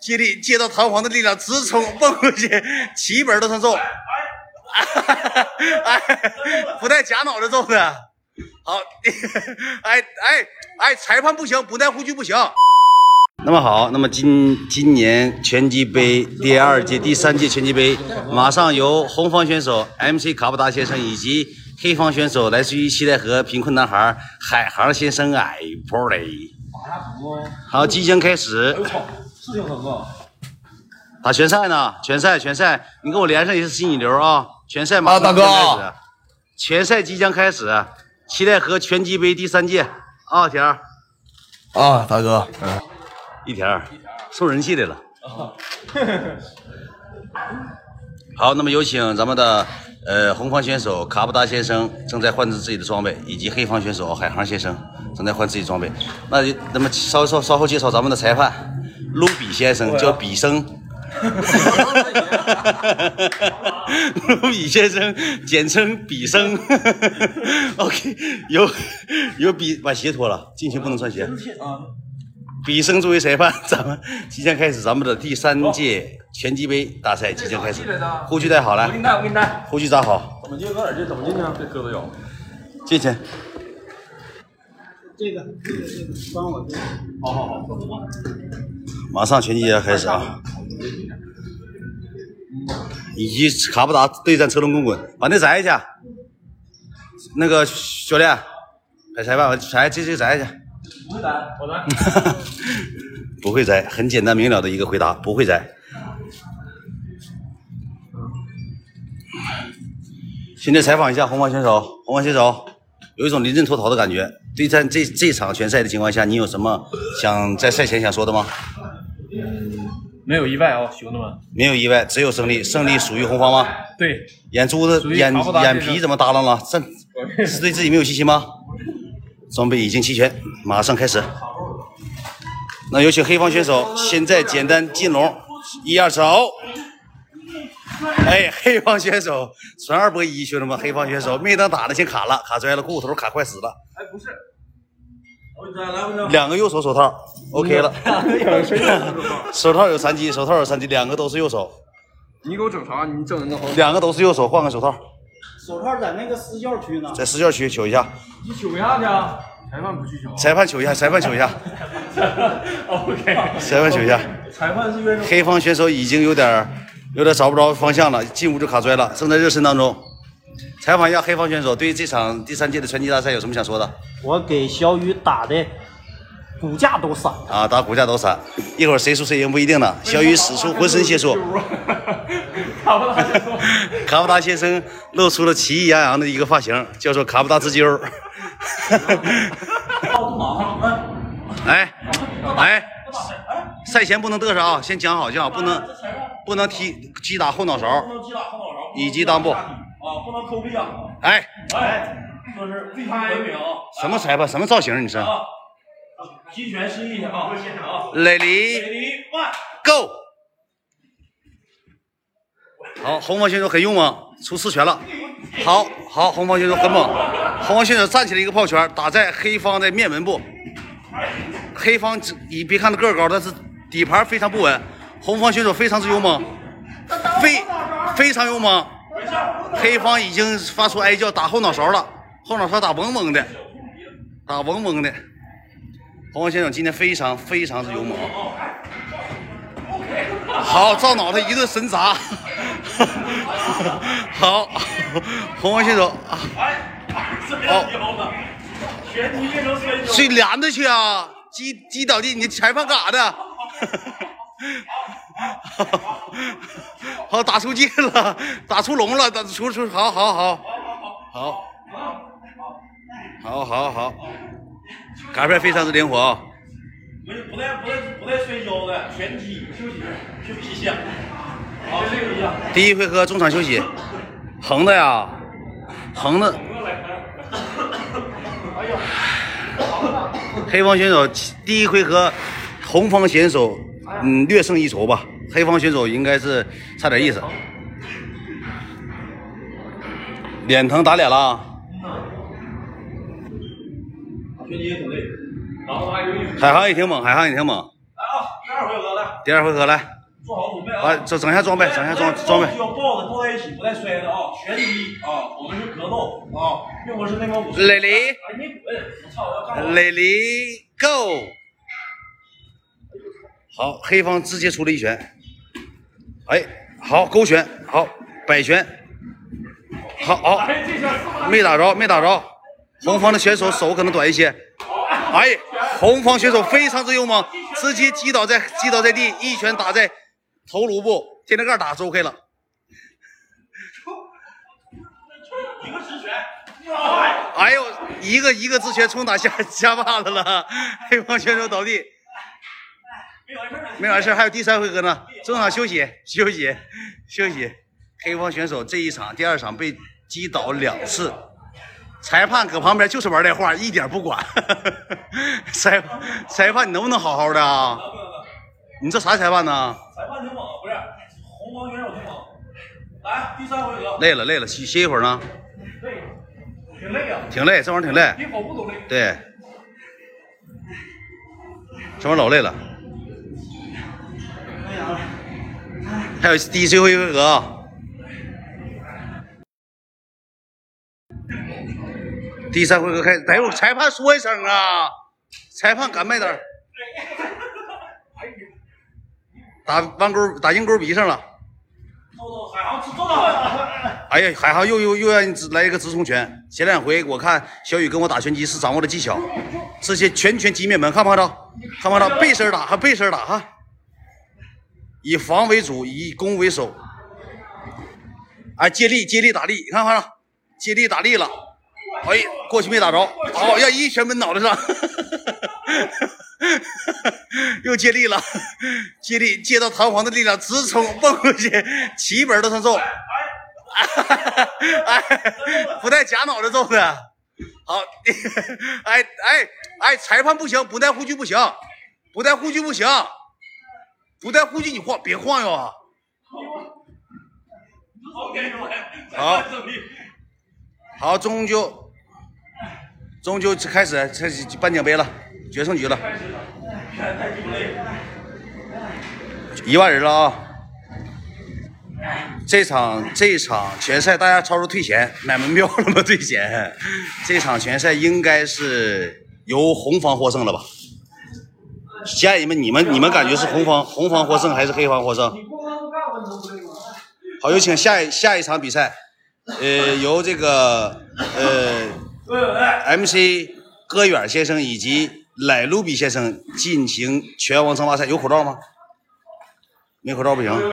接力接到弹簧的力量，直冲蹦过去，七本都算中。哎，不带夹脑袋中的。好，哎哎哎，裁判不行，不带护具不行。那么好，那么今今年拳击杯第二届、第三届拳击杯，马上由红方选手 MC 卡布达先生以及黑方选手来自于西戴河贫困男孩海航先生哎，波嘞。好，即将开始。事情很多。打拳赛呢？拳赛，拳赛，你跟我连上一次新引流啊！拳赛马上开始，拳赛即将开始，期待和拳击杯第三届啊，田儿。啊，大哥，嗯。一田送人气来了。好，那么有请咱们的呃红方选手卡布达先生正在换置自己的装备，以及黑方选手海航先生正在换自己装备。那那么稍稍稍后介绍咱们的裁判卢比先生，叫比生。卢比先生，简称比生。OK，有有比把鞋脱了，进去不能穿鞋。比生作为裁判，咱们即将开始咱们的第三届拳击杯大赛即将开始。护具带好了。我给你带，我给你带。护具扎好。怎么进？搁哪进？怎么进去？这搁子有。进去。这个，这个，这个，帮我这个。好好好，马上拳击要开始啊！以及卡布达对战车轮滚滚，把那摘一下。那个教练，派裁判，摘这这摘一下。不会摘，我摘。不会摘，很简单明了的一个回答，不会摘。现在采访一下红方选手，红方选手有一种临阵脱逃的感觉。对战这这场拳赛的情况下，你有什么想在赛前想说的吗？嗯，没有意外啊，兄弟们。没有意外，只有胜利，胜利属于红方吗？对。眼珠子、眼眼皮怎么耷拉了？这是对自己没有信心吗？装备已经齐全，马上开始。那有请黑方选手，现在简单进笼，一二走。哎，黑方选手纯二波一，兄弟们，黑方选手没等打呢，先卡了，卡摔了，裤头卡快死了。哎，不是，两个右手手套，OK 了。手套有三级，手套有三级，两个都是右手。你给我整啥？你整的那好。两个都是右手，换个手套。手套在那个私教区呢，在私教区取一下。你取下去，裁判不去取。裁判取一下，裁判取一下。OK。裁判取一下。裁判是冤黑方选手已经有点有点找不着方向了，进屋就卡摔了，正在热身当中。采访一下黑方选手，对于这场第三届的拳击大赛有什么想说的？我给小雨打的骨架都散啊，打骨架都散，一会儿谁输谁赢不一定呢。小雨使出浑身解数。卡布达先生，卡布达先生露出了奇异洋洋的一个发型，叫做卡布达之揪。哎哎，赛前不能嘚瑟啊，先讲好就好，不能不能踢击打后脑勺，以及裆部啊，不能抠鼻啊。哎哎，说是最开文明。什么裁判？什么造型？你是？击拳示意一下啊，谢谢啊。Go。好，红方选手很勇猛，出四拳了。好好，红方选手很猛，红方选手站起来一个炮拳，打在黑方的面门部。黑方你别看他个儿高，但是底盘非常不稳。红方选手非常之勇猛，非非常勇猛。黑方已经发出哀叫，打后脑勺了，后脑勺打嗡嗡的，打嗡嗡的。红方选手今天非常非常之勇猛。好，照脑袋一顿神砸。好，红方选手啊，好，谁连着去啊？击击倒地，你裁判干啥的？好，打出界了，打出笼了，打出出，好好好，好，好好好，卡片非常之灵活啊。不不带不带不带摔跤的，拳击休息休息一下。好，休息一下。第一回合中场休息，横的呀，横的。黑方选手第一回合，红方选手嗯略胜一筹吧，黑方选手应该是差点意思。脸疼打脸了。拳击。海航也挺猛，海航也挺猛。来啊，第二回合来。第第二回合来，做好准备啊！啊，整整下装备，整下装装备需。要抱着抱在一起，不带摔的啊！拳击啊，我们是格斗啊，用的是内蒙古。雷雷哎，你滚！我操！我要干嘛？雷雷 go，好，黑方直接出了一拳，哎，好勾拳，好摆拳，好？没打着，没打着，红方的选手手可能短一些，哎，红方选手非常之勇猛，直接击倒在击倒在地，一拳打在头颅部，天灵盖打是 OK 了，一个直拳。哎呦，一个一个直拳冲打下下巴子了，黑方选手倒地。没完事。还有第三回合呢，中场休息休息休息。黑方选手这一场、第二场被击倒两次，裁判搁旁边就是玩这话，一点不管。裁裁判，你能不能好好的啊？你这啥裁判呢？裁判挺猛，不是红方选手挺猛。来，第三回合，累了累了，歇歇一会儿呢。累，挺累啊，挺累，这玩意儿挺累。比跑步都累。对，这玩意儿老累了。还有第最后一回合啊。第三回合开始，哎呦，裁判说一声啊！裁判敢卖单，打弯钩，打鹰钩鼻上了。哎呀，海航又又又让你来一个直冲拳。前两回我看小雨跟我打拳击是掌握了技巧，这些拳拳击灭门，看不看着？看不看着？背身打，还背身打哈，以防为主，以攻为守。哎，接力接力打力，你看看着？接力打力了。哎，过去没打着，好、要一拳闷脑袋上，又接力了，接力接到弹簧的力量，直冲蹦过去，起本都成揍。哎，不带假脑袋揍的。好，哎哎哎，裁判不行，不带护具不行，不带护具不行，不带护具你晃别晃悠啊！好，好，终究终究开始开始颁奖杯了，决胜局了，一万人了啊！这场这场拳赛大家超出退钱，买门票了吗？退钱。这场拳赛应该是由红方获胜了吧？家人们，你们你们感觉是红方红方获胜还是黑方获胜？好，有请下一下一场比赛，呃，由这个呃 MC 戈远先生以及莱卢比先生进行拳王争霸赛，有口罩吗？没口罩不行。